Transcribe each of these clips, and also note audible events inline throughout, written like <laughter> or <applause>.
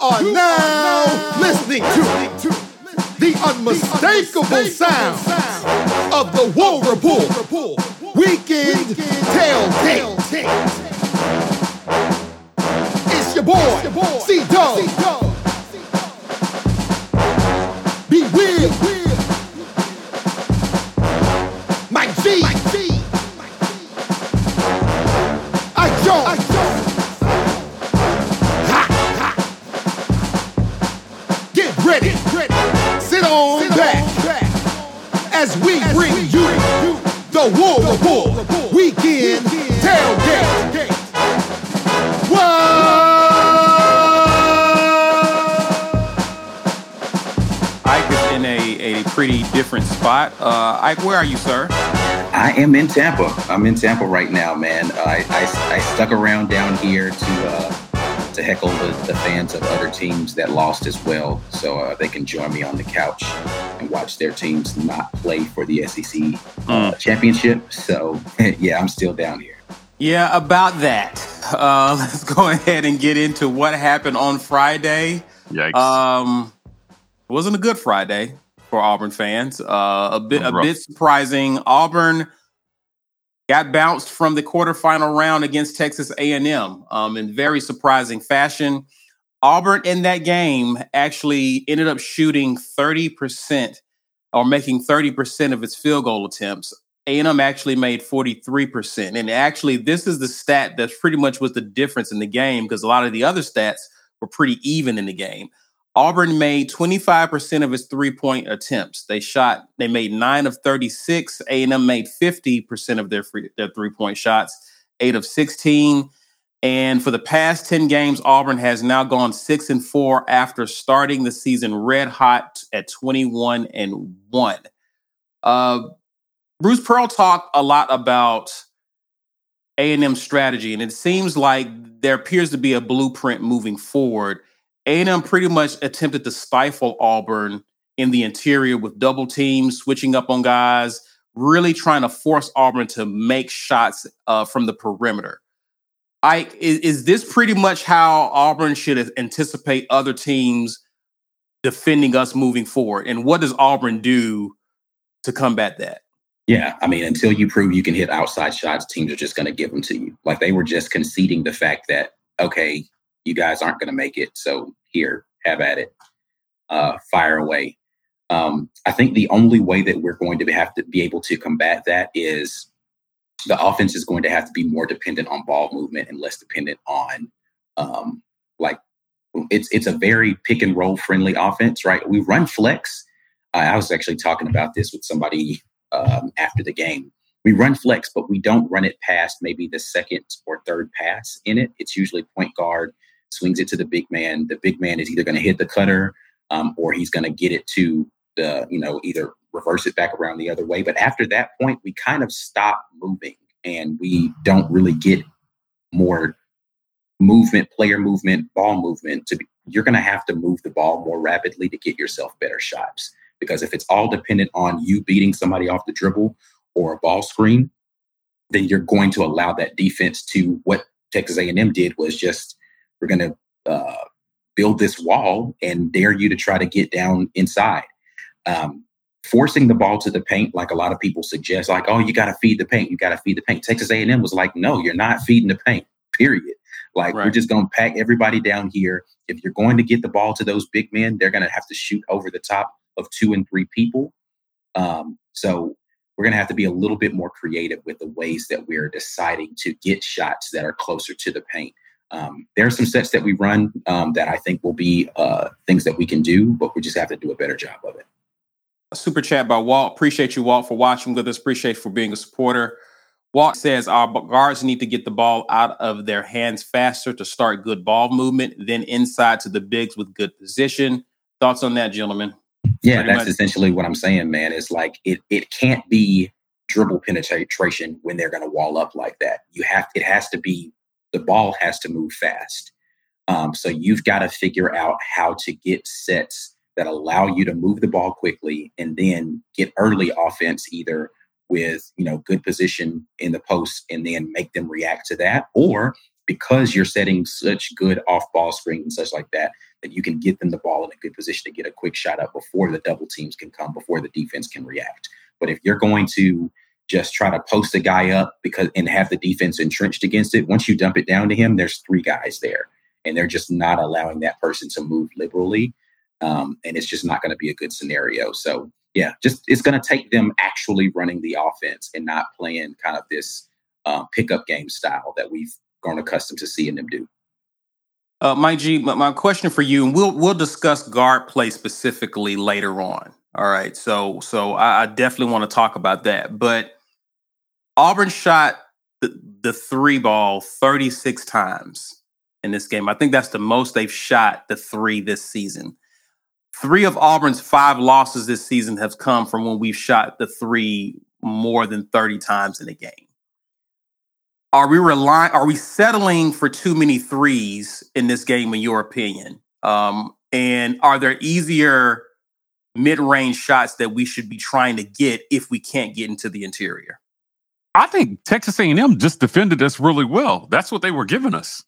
are now listening to the unmistakable sound of the War Report Weekend Tailgate. It's your boy, C Dog. Be weird. Ike is in a, a pretty different spot. Uh, Ike, where are you, sir? I am in Tampa. I'm in Tampa right now, man. I, I, I stuck around down here to uh, to heckle the, the, fans of other teams that lost as well, so uh, they can join me on the couch and watch their teams not play for the SEC uh, mm. championship. So <laughs> yeah, I'm still down here. Yeah, about that. Uh, <laughs> let's go ahead and get into what happened on Friday. Yikes! Um, it wasn't a good Friday for Auburn fans. Uh, a bit a bit surprising. Auburn got bounced from the quarterfinal round against Texas A&M um, in very surprising fashion. Auburn in that game actually ended up shooting 30% or making 30% of its field goal attempts. A&M actually made 43%. And actually, this is the stat that pretty much was the difference in the game because a lot of the other stats were pretty even in the game. Auburn made 25% of its three-point attempts. They shot, they made 9 of 36. A&M made 50% of their free, their three-point shots, 8 of 16. And for the past 10 games, Auburn has now gone 6 and 4 after starting the season red hot at 21 and 1. Uh, Bruce Pearl talked a lot about A&M strategy, and it seems like there appears to be a blueprint moving forward a&M pretty much attempted to stifle Auburn in the interior with double teams, switching up on guys, really trying to force Auburn to make shots uh, from the perimeter. I is, is this pretty much how Auburn should anticipate other teams defending us moving forward? And what does Auburn do to combat that? Yeah, I mean, until you prove you can hit outside shots, teams are just going to give them to you. Like they were just conceding the fact that okay, you guys aren't going to make it. So here, have at it, uh, fire away. Um, I think the only way that we're going to have to be able to combat that is the offense is going to have to be more dependent on ball movement and less dependent on um, like it's it's a very pick and roll friendly offense, right? We run flex. I was actually talking about this with somebody um, after the game. We run flex, but we don't run it past maybe the second or third pass in it. It's usually point guard swings it to the big man. The big man is either going to hit the cutter um, or he's going to get it to the, you know, either reverse it back around the other way. But after that point, we kind of stop moving and we don't really get more movement, player movement, ball movement. To be, you're going to have to move the ball more rapidly to get yourself better shots. Because if it's all dependent on you beating somebody off the dribble or a ball screen, then you're going to allow that defense to what Texas A&M did was just we're going to uh, build this wall and dare you to try to get down inside. Um, forcing the ball to the paint, like a lot of people suggest, like, oh, you got to feed the paint, you got to feed the paint. Texas A&M was like, no, you're not feeding the paint. Period. Like right. we're just going to pack everybody down here. If you're going to get the ball to those big men, they're going to have to shoot over the top of two and three people. Um, so we're going to have to be a little bit more creative with the ways that we're deciding to get shots that are closer to the paint. Um, there are some sets that we run um, that I think will be uh, things that we can do, but we just have to do a better job of it. A super chat by Walt. Appreciate you, Walt, for watching with us. Appreciate you for being a supporter. Walt says our guards need to get the ball out of their hands faster to start good ball movement, then inside to the bigs with good position. Thoughts on that, gentlemen? Yeah, Pretty that's much. essentially what I'm saying, man. It's like it it can't be dribble penetration when they're going to wall up like that. You have it has to be the ball has to move fast. Um, so you've got to figure out how to get sets that allow you to move the ball quickly and then get early offense either with you know good position in the post and then make them react to that or because you're setting such good off ball screens and such like that, that you can get them the ball in a good position to get a quick shot up before the double teams can come, before the defense can react. But if you're going to just try to post a guy up because and have the defense entrenched against it, once you dump it down to him, there's three guys there. And they're just not allowing that person to move liberally. Um, and it's just not going to be a good scenario. So yeah, just it's going to take them actually running the offense and not playing kind of this uh, pickup game style that we've grown accustomed to seeing them do. Uh, G, my, my question for you, and we'll we'll discuss guard play specifically later on. All right, so so I, I definitely want to talk about that. But Auburn shot the, the three ball 36 times in this game. I think that's the most they've shot the three this season. Three of Auburn's five losses this season have come from when we've shot the three more than 30 times in a game. Are we relying? Are we settling for too many threes in this game, in your opinion? Um, and are there easier mid-range shots that we should be trying to get if we can't get into the interior? I think Texas A&M just defended us really well. That's what they were giving us.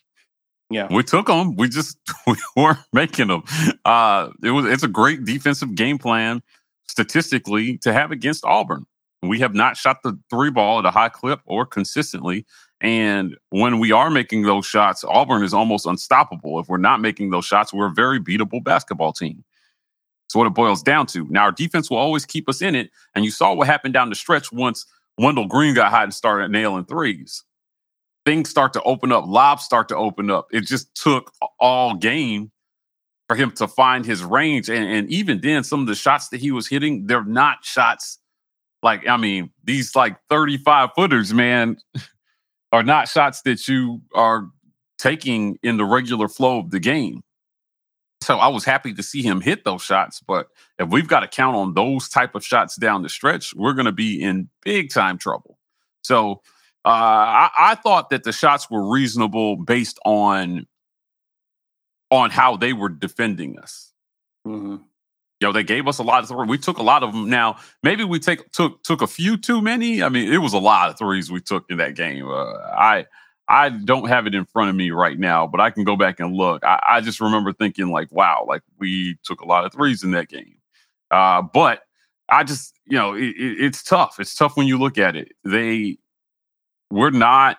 Yeah, we took them. We just <laughs> we weren't making them. Uh, it was it's a great defensive game plan statistically to have against Auburn. We have not shot the three ball at a high clip or consistently. And when we are making those shots, Auburn is almost unstoppable. If we're not making those shots, we're a very beatable basketball team. That's what it boils down to. Now, our defense will always keep us in it. And you saw what happened down the stretch once Wendell Green got hot and started nailing threes. Things start to open up, lobs start to open up. It just took all game for him to find his range. And, and even then, some of the shots that he was hitting, they're not shots like, I mean, these like 35 footers, man. <laughs> are not shots that you are taking in the regular flow of the game. So I was happy to see him hit those shots, but if we've got to count on those type of shots down the stretch, we're going to be in big time trouble. So uh, I, I, thought that the shots were reasonable based on on how they were defending us. Mm-hmm. You know, they gave us a lot of threes. We took a lot of them. Now, maybe we take took took a few too many. I mean, it was a lot of threes we took in that game. Uh, I I don't have it in front of me right now, but I can go back and look. I, I just remember thinking like, wow, like we took a lot of threes in that game. Uh, but I just, you know, it, it, it's tough. It's tough when you look at it. They, we're not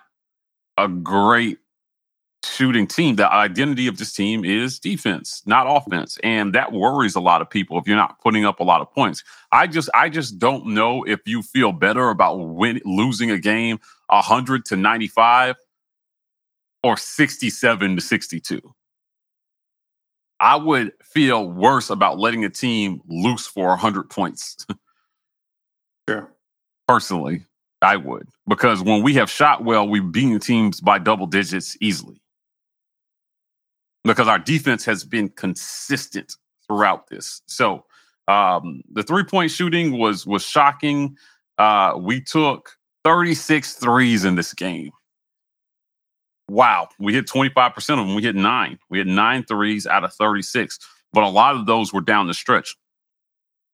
a great shooting team. The identity of this team is defense, not offense, and that worries a lot of people if you're not putting up a lot of points. I just, I just don't know if you feel better about win, losing a game hundred to ninety five or sixty seven to sixty two. I would feel worse about letting a team loose for 100 points. <laughs> sure. Personally, I would. Because when we have shot well, we've beaten teams by double digits easily because our defense has been consistent throughout this. So um, the three point shooting was was shocking. Uh, we took 36 threes in this game. Wow, we hit 25% of them. We hit nine. We hit nine threes out of 36, but a lot of those were down the stretch.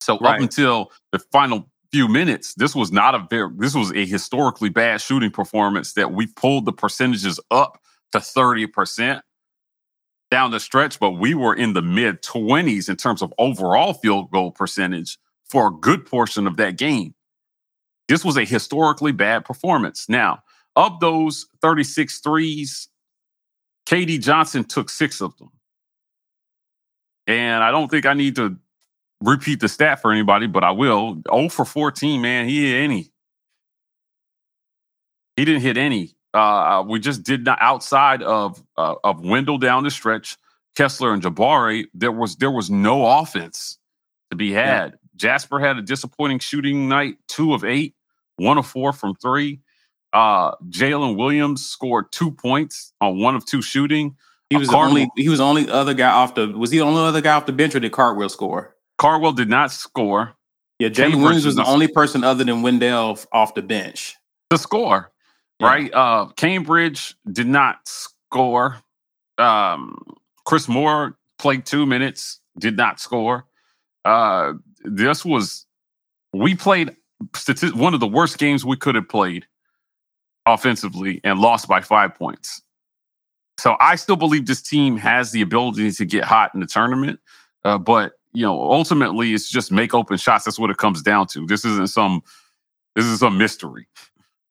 So right. up until the final few minutes, this was not a very this was a historically bad shooting performance that we pulled the percentages up to 30% down the stretch, but we were in the mid 20s in terms of overall field goal percentage for a good portion of that game. This was a historically bad performance. Now, of those 36 threes, KD Johnson took six of them. And I don't think I need to repeat the stat for anybody, but I will. 0 for 14, man. He hit any. He didn't hit any. Uh, we just did not outside of uh, of Wendell down the stretch, Kessler and Jabari. There was there was no offense to be had. Yeah. Jasper had a disappointing shooting night, two of eight, one of four from three. Uh, Jaylin Williams scored two points on one of two shooting. He was the only he was the only other guy off the was he the only other guy off the bench or did Cardwell score? Cardwell did not score. Yeah, Jaylin Williams was the only person other than Wendell off the bench to score yeah. right? Uh, Cambridge did not score. Um, Chris Moore played two minutes, did not score. Uh, this was we played one of the worst games we could have played offensively and lost by five points. So I still believe this team has the ability to get hot in the tournament. Uh, but you know, ultimately, it's just make open shots. That's what it comes down to. This isn't some this is some mystery,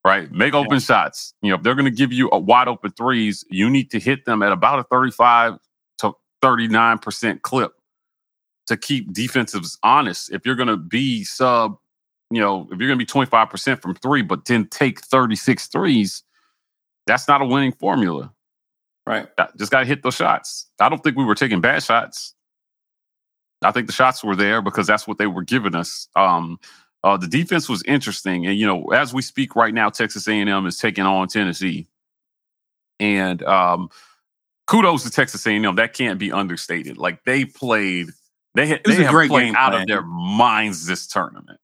right? Make open yeah. shots. You know, if they're going to give you a wide open threes, you need to hit them at about a thirty-five to thirty-nine percent clip to keep defensives honest. If you're going to be sub, you know, if you're going to be twenty-five percent from three, but then take 36 threes, that's not a winning formula. Right. Just got to hit those shots. I don't think we were taking bad shots. I think the shots were there because that's what they were giving us. Um, uh, the defense was interesting, and you know, as we speak right now, Texas A&M is taking on Tennessee, and um, kudos to Texas A&M. That can't be understated. Like they played, they had, they have played out plan. of their minds this tournament.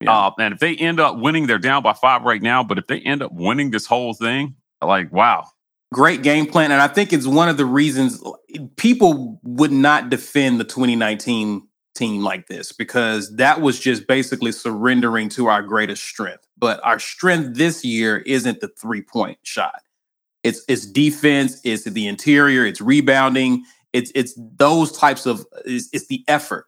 Yeah. Uh, and if they end up winning, they're down by five right now. But if they end up winning this whole thing, like wow, great game plan. And I think it's one of the reasons people would not defend the 2019 team like this because that was just basically surrendering to our greatest strength. But our strength this year isn't the three point shot. It's it's defense, it's the interior, it's rebounding, it's it's those types of it's, it's the effort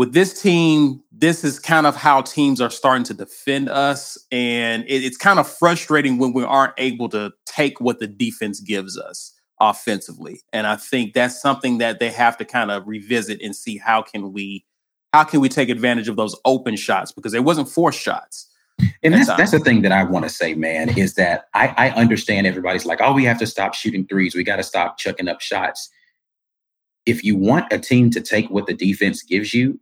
with this team, this is kind of how teams are starting to defend us. And it, it's kind of frustrating when we aren't able to take what the defense gives us offensively. And I think that's something that they have to kind of revisit and see how can we how can we take advantage of those open shots because it wasn't forced shots. And that's that's the thing that I want to say, man, is that I, I understand everybody's like, oh, we have to stop shooting threes. We got to stop chucking up shots. If you want a team to take what the defense gives you,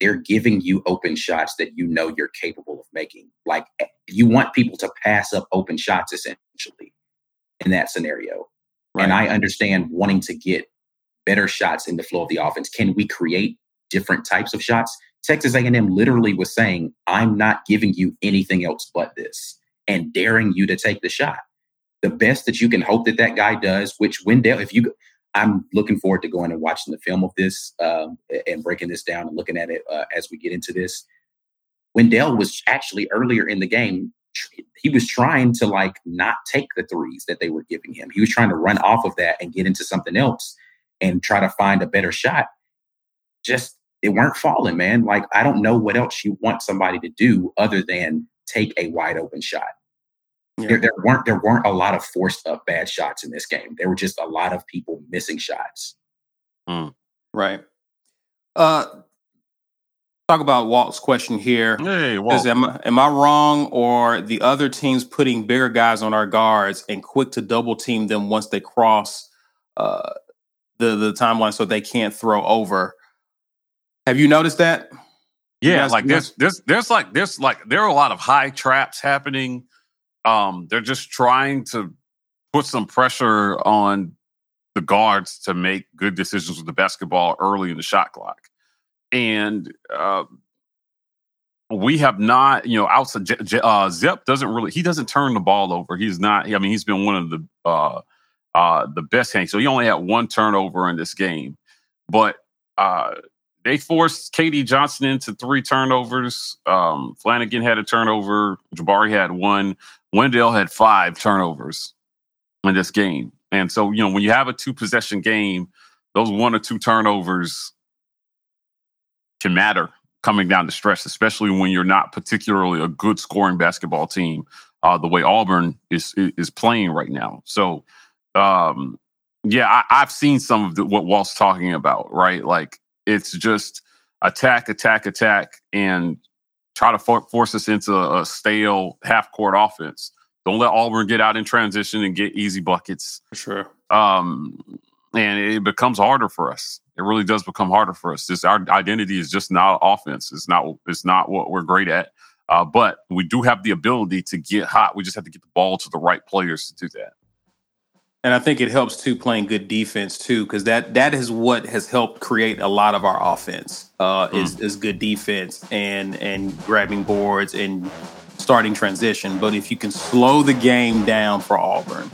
they're giving you open shots that you know you're capable of making. Like eh, you want people to pass up open shots essentially in that scenario. Right. And I understand wanting to get better shots in the flow of the offense. Can we create different types of shots? Texas A&M literally was saying, "I'm not giving you anything else but this," and daring you to take the shot. The best that you can hope that that guy does, which Wendell, if you I'm looking forward to going and watching the film of this um, and breaking this down and looking at it uh, as we get into this. Wendell was actually earlier in the game, he was trying to like not take the threes that they were giving him. He was trying to run off of that and get into something else and try to find a better shot. Just it weren't falling, man. Like I don't know what else you want somebody to do other than take a wide open shot. Yeah. There, there, weren't there weren't a lot of forced up bad shots in this game. There were just a lot of people missing shots. Mm. Right. Uh, talk about Walt's question here. Hey, Walt. Am, am I wrong or the other teams putting bigger guys on our guards and quick to double team them once they cross uh, the the timeline so they can't throw over? Have you noticed that? Yeah, like there's there's there's like there's like there are a lot of high traps happening um, they're just trying to put some pressure on the guards to make good decisions with the basketball early in the shot clock. And uh, we have not, you know, outside uh, Zep doesn't really, he doesn't turn the ball over. He's not, I mean, he's been one of the, uh, uh, the best hands. So he only had one turnover in this game, but uh, they forced KD Johnson into three turnovers. Um, Flanigan had a turnover. Jabari had one. Wendell had five turnovers in this game. And so, you know, when you have a two possession game, those one or two turnovers can matter coming down the stretch, especially when you're not particularly a good scoring basketball team, uh, the way Auburn is is playing right now. So, um, yeah, I, have seen some of the, what Walt's talking about, right? Like it's just attack, attack, attack, and try to for- force us into a stale half court offense. Don't let Auburn get out in transition and get easy buckets. For sure. Um, and it becomes harder for us. It really does become harder for us. This our identity is just not offense. It's not. It's not what we're great at. Uh, but we do have the ability to get hot. We just have to get the ball to the right players to do that. And I think it helps too playing good defense too, because that that is what has helped create a lot of our offense. Uh, mm. Is is good defense and and grabbing boards and starting transition. But if you can slow the game down for Auburn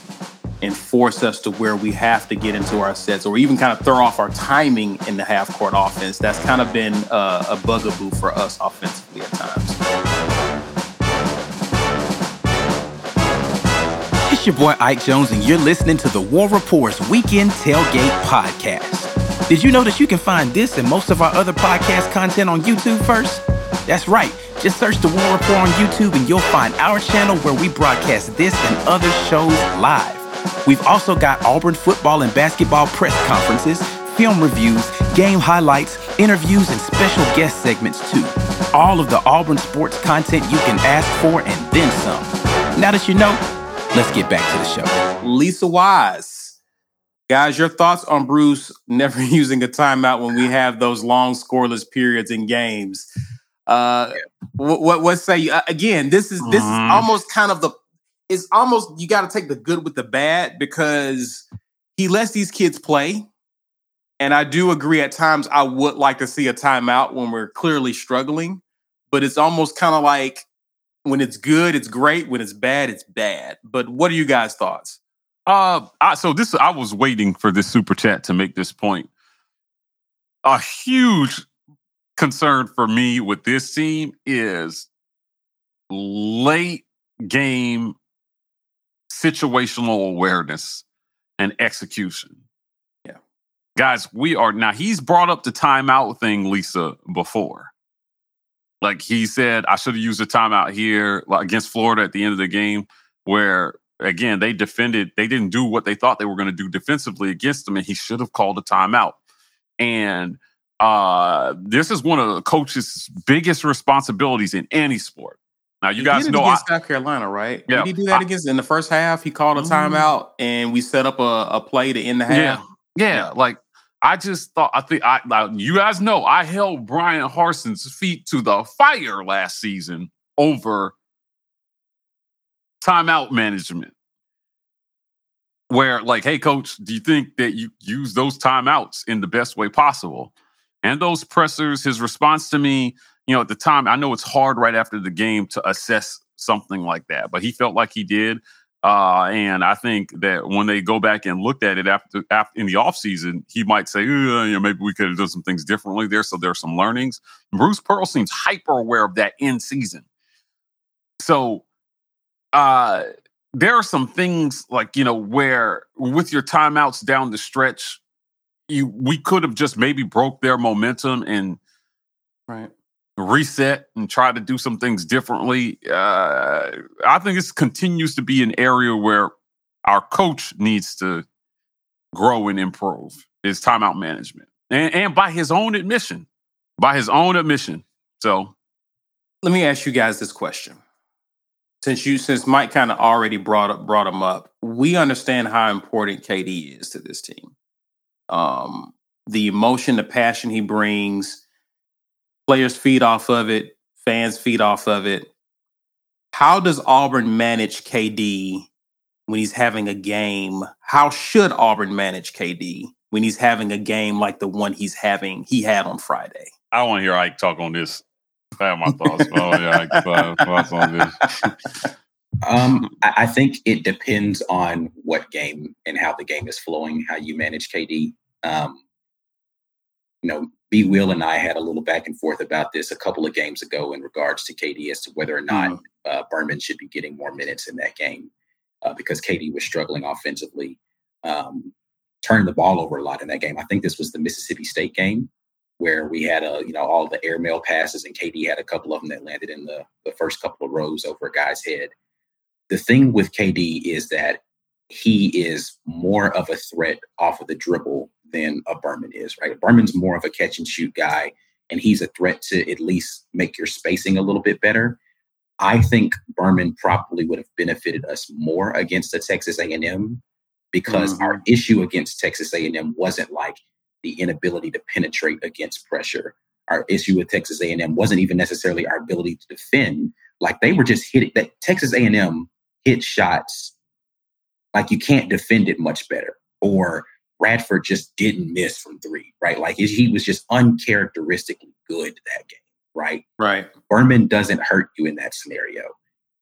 and force us to where we have to get into our sets, or even kind of throw off our timing in the half court offense, that's kind of been uh, a bugaboo for us offensively at times. Your boy Ike Jones, and you're listening to the War Report's Weekend Tailgate Podcast. Did you know that you can find this and most of our other podcast content on YouTube first? That's right. Just search the War Report on YouTube and you'll find our channel where we broadcast this and other shows live. We've also got Auburn football and basketball press conferences, film reviews, game highlights, interviews, and special guest segments too. All of the Auburn sports content you can ask for and then some. Now that you know, let's get back to the show. Lisa Wise. Guys, your thoughts on Bruce never <laughs> using a timeout when we have those long scoreless periods in games? Uh, what, what what say you? Uh, again, this is this mm-hmm. is almost kind of the it's almost you got to take the good with the bad because he lets these kids play. And I do agree at times I would like to see a timeout when we're clearly struggling, but it's almost kind of like when it's good, it's great. When it's bad, it's bad. But what are you guys' thoughts? Uh, I, so this I was waiting for this super chat to make this point. A huge concern for me with this team is late game situational awareness and execution. Yeah. Guys, we are now he's brought up the timeout thing, Lisa, before. Like he said, I should have used a timeout here against Florida at the end of the game, where again they defended, they didn't do what they thought they were going to do defensively against them, and he should have called a timeout. And uh, this is one of the coach's biggest responsibilities in any sport. Now you he guys know against I, South Carolina, right? Yeah, did he do that I, against in the first half? He called a mm-hmm. timeout and we set up a, a play to end the half. Yeah, yeah. Like I just thought I think I you guys know I held Bryan Harsin's feet to the fire last season over timeout management. Where like, hey coach, do you think that you use those timeouts in the best way possible? and those pressers, his response to me, you know, at the time, I know it's hard right after the game to assess something like that, but he felt like he did. Uh, and I think that when they go back and looked at it after, after in the offseason, he might say, you know, maybe we could have done some things differently there. So there are some learnings. Bruce Pearl seems hyper aware of that in season. So uh, there are some things like, you know, where with your timeouts down the stretch, you we could have just maybe broke their momentum and right reset and try to do some things differently. Uh, I think this continues to be an area where our coach needs to grow and improve his timeout management, and, and by his own admission, by his own admission. So, let me ask you guys this question: since you, since Mike kind of already brought up brought him up, we understand how important KD is to this team um, the emotion, the passion he brings. Players feed off of it, fans feed off of it. How does Auburn manage KD when he's having a game? How should Auburn manage KD when he's having a game like the one he's having he had on Friday? I want to hear Ike talk on this. I have my thoughts. oh yeah, Ike, thoughts on this. <laughs> Um, I think it depends on what game and how the game is flowing, how you manage KD. Um, you know, B. Will and I had a little back and forth about this a couple of games ago in regards to KD as to whether or not mm-hmm. uh, Berman should be getting more minutes in that game uh, because KD was struggling offensively, um, turning the ball over a lot in that game. I think this was the Mississippi State game where we had a you know all the airmail passes and KD had a couple of them that landed in the the first couple of rows over a guy's head the thing with KD is that he is more of a threat off of the dribble than a Berman is, right? Berman's more of a catch and shoot guy, and he's a threat to at least make your spacing a little bit better. I think Berman probably would have benefited us more against the Texas A&M because mm-hmm. our issue against Texas A&M wasn't like the inability to penetrate against pressure. Our issue with Texas A&M wasn't even necessarily our ability to defend. Like they were just hitting that Texas A&M hit shots like you can't defend it much better. Or Radford just didn't miss from three, right? Like he was just uncharacteristically good that game, right? Right. Berman doesn't hurt you in that scenario.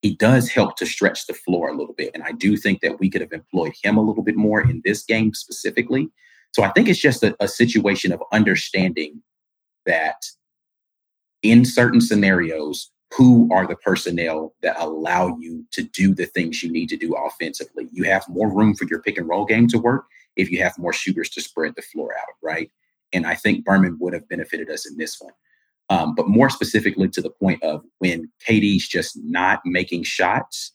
He does help to stretch the floor a little bit. And I do think that we could have employed him a little bit more in this game specifically. So I think it's just a, a situation of understanding that in certain scenarios, who are the personnel that allow you to do the things you need to do offensively. You have more room for your pick and roll game to work if you have more shooters to spread the floor out, right? And I think Berman would have benefited us in this one. Um, but more specifically to the point of when KD's just not making shots,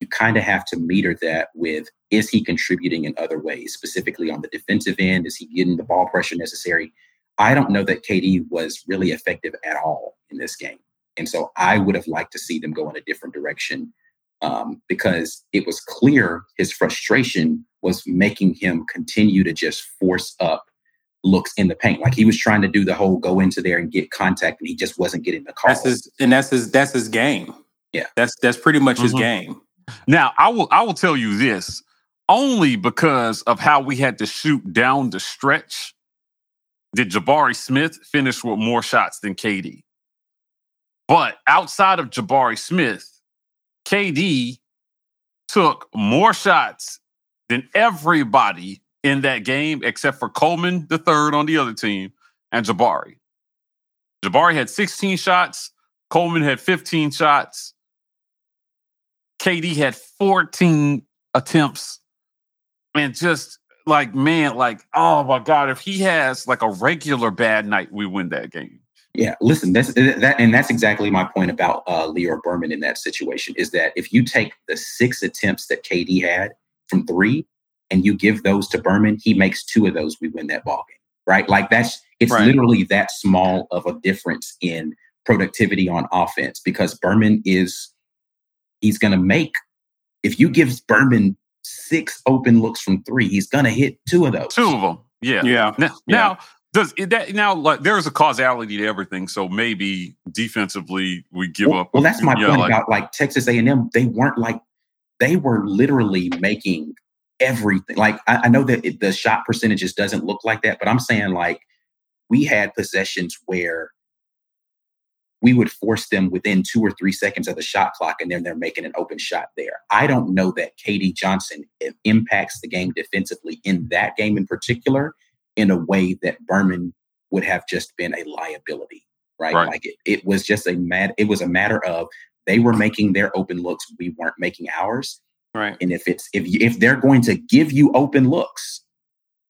you kind of have to meter that with is he contributing in other ways, specifically on the defensive end? Is he getting the ball pressure necessary? I don't know that KD was really effective at all in this game. And so I would have liked to see them go in a different direction um, because it was clear his frustration was making him continue to just force up looks in the paint. Like he was trying to do the whole go into there and get contact, and he just wasn't getting the call. That's his, and that's his that's his game. Yeah, that's that's pretty much mm-hmm. his game. Now I will I will tell you this only because of how we had to shoot down the stretch. Did Jabari Smith finish with more shots than KD? But outside of Jabari Smith, KD took more shots than everybody in that game except for Coleman, the third on the other team, and Jabari. Jabari had 16 shots. Coleman had 15 shots. KD had 14 attempts. And just like, man, like, oh my God, if he has like a regular bad night, we win that game. Yeah, listen, that's that, and that's exactly my point about uh, Lior Berman in that situation. Is that if you take the six attempts that KD had from three, and you give those to Berman, he makes two of those, we win that ball game, right? Like that's it's right. literally that small of a difference in productivity on offense because Berman is he's going to make if you give Berman six open looks from three, he's going to hit two of those. Two of them, yeah, yeah. Now, yeah. now does that now like there's a causality to everything so maybe defensively we give well, up well that's my point like, about like texas a&m they weren't like they were literally making everything like i, I know that it, the shot percentages doesn't look like that but i'm saying like we had possessions where we would force them within two or three seconds of the shot clock and then they're making an open shot there i don't know that KD Johnson eh, impacts the game defensively in that game in particular in a way that Berman would have just been a liability, right? right. Like it, it was just a mad. It was a matter of they were making their open looks, we weren't making ours, right? And if it's if if they're going to give you open looks,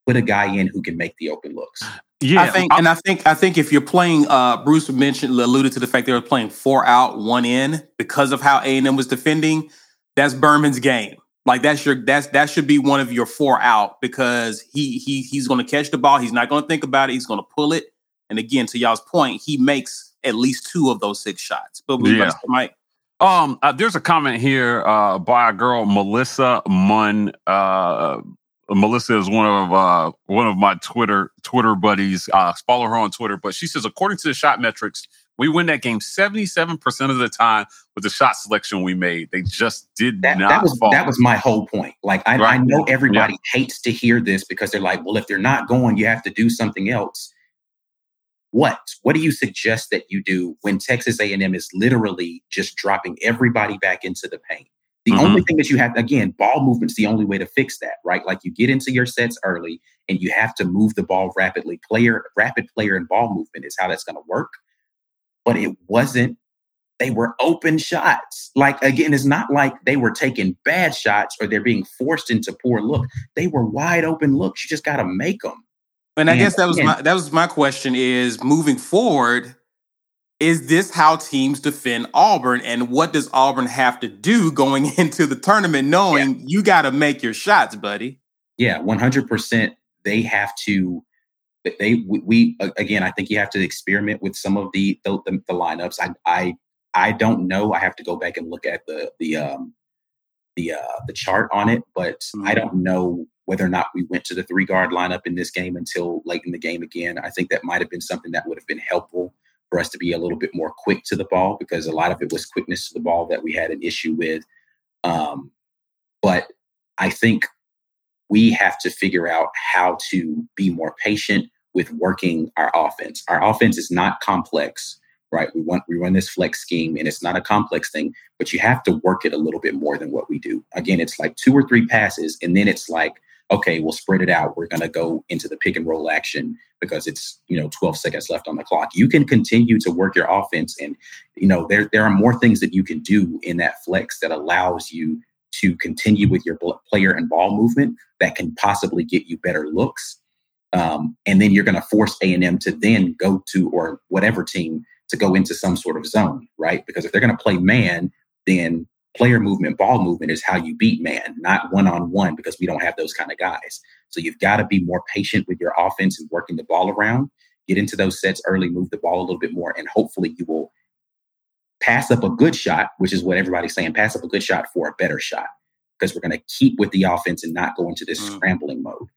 put a guy in who can make the open looks. Yeah, I think, and I think, I think if you're playing, uh, Bruce mentioned, alluded to the fact they were playing four out, one in because of how A and M was defending. That's Berman's game. Like that's your that's that should be one of your four out because he he he's going to catch the ball. He's not going to think about it. He's going to pull it. And again, to y'all's point, he makes at least two of those six shots. But we yeah. Mike. Um, uh, there's a comment here uh, by a girl, Melissa Munn. Uh, Melissa is one of uh, one of my Twitter Twitter buddies. Uh, follow her on Twitter, but she says according to the shot metrics, we win that game 77% of the time with the shot selection we made. They just did that, not that was, fall. That was my whole point. Like, I, right. I know everybody yeah. hates to hear this because they're like, well, if they're not going, you have to do something else. What? What do you suggest that you do when Texas A&M is literally just dropping everybody back into the paint? The mm-hmm. only thing that you have, again, ball movement's the only way to fix that, right? Like you get into your sets early and you have to move the ball rapidly. Player, rapid player and ball movement is how that's going to work but it wasn't they were open shots. Like again, it's not like they were taking bad shots or they're being forced into poor look. They were wide open looks. You just got to make them. And, I guess that was my that was my question is moving forward. Is this how teams defend Auburn? And what does Auburn have to do going <laughs> into the tournament, knowing yeah. you got to make your shots, buddy? Yeah, one hundred percent. They have to they we, we, again i think you have to experiment with some of the the, the, the lineups I, I i don't know i have to go back and look at the the um the uh the chart on it but mm-hmm. i don't know whether or not we went to the three guard lineup in this game until late in the game again i think that might have been something that would have been helpful for us to be a little bit more quick to the ball because a lot of it was quickness to the ball that we had an issue with um but i think we have to figure out how to be more patient with working our offense. Our offense is not complex, right? We want we run this flex scheme and it's not a complex thing, but you have to work it a little bit more than what we do. Again, it's like two or three passes and then it's like okay, we'll spread it out. We're going to go into the pick and roll action because it's, you know, 12 seconds left on the clock. You can continue to work your offense. And, you know, there, there are more things that you can do in that flex that allows you to continue with your player and ball movement that can possibly get you better looks. Um, and then you're going to force A&M to then go to, or whatever team, to go into some sort of zone, right? Because if they're going to play man, then player movement, ball movement is how you beat man, not one on one, because we don't have those kind of guys. So you've got to be more patient with your offense and working the ball around. Get into those sets early, move the ball a little bit more, and hopefully you will pass up a good shot, which is what everybody's saying pass up a good shot for a better shot, because we're going to keep with the offense and not go into this mm. scrambling mode.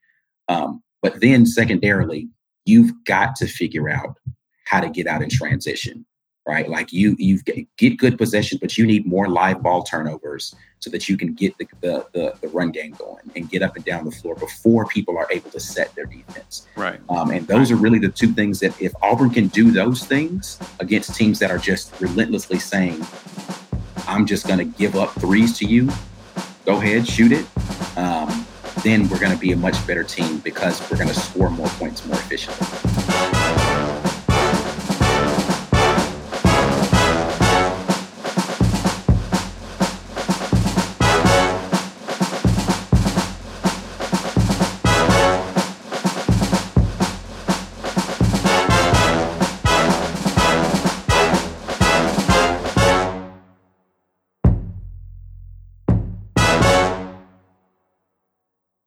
Um, but then, secondarily, you've got to figure out how to get out in transition right? Like you, you get good possession, but you need more live ball turnovers so that you can get the, the, the, the, run game going and get up and down the floor before people are able to set their defense. Right. Um, and those are really the two things that if Auburn can do those things against teams that are just relentlessly saying, I'm just going to give up threes to you, go ahead, shoot it. Um, then we're going to be a much better team because we're going to score more points more efficiently.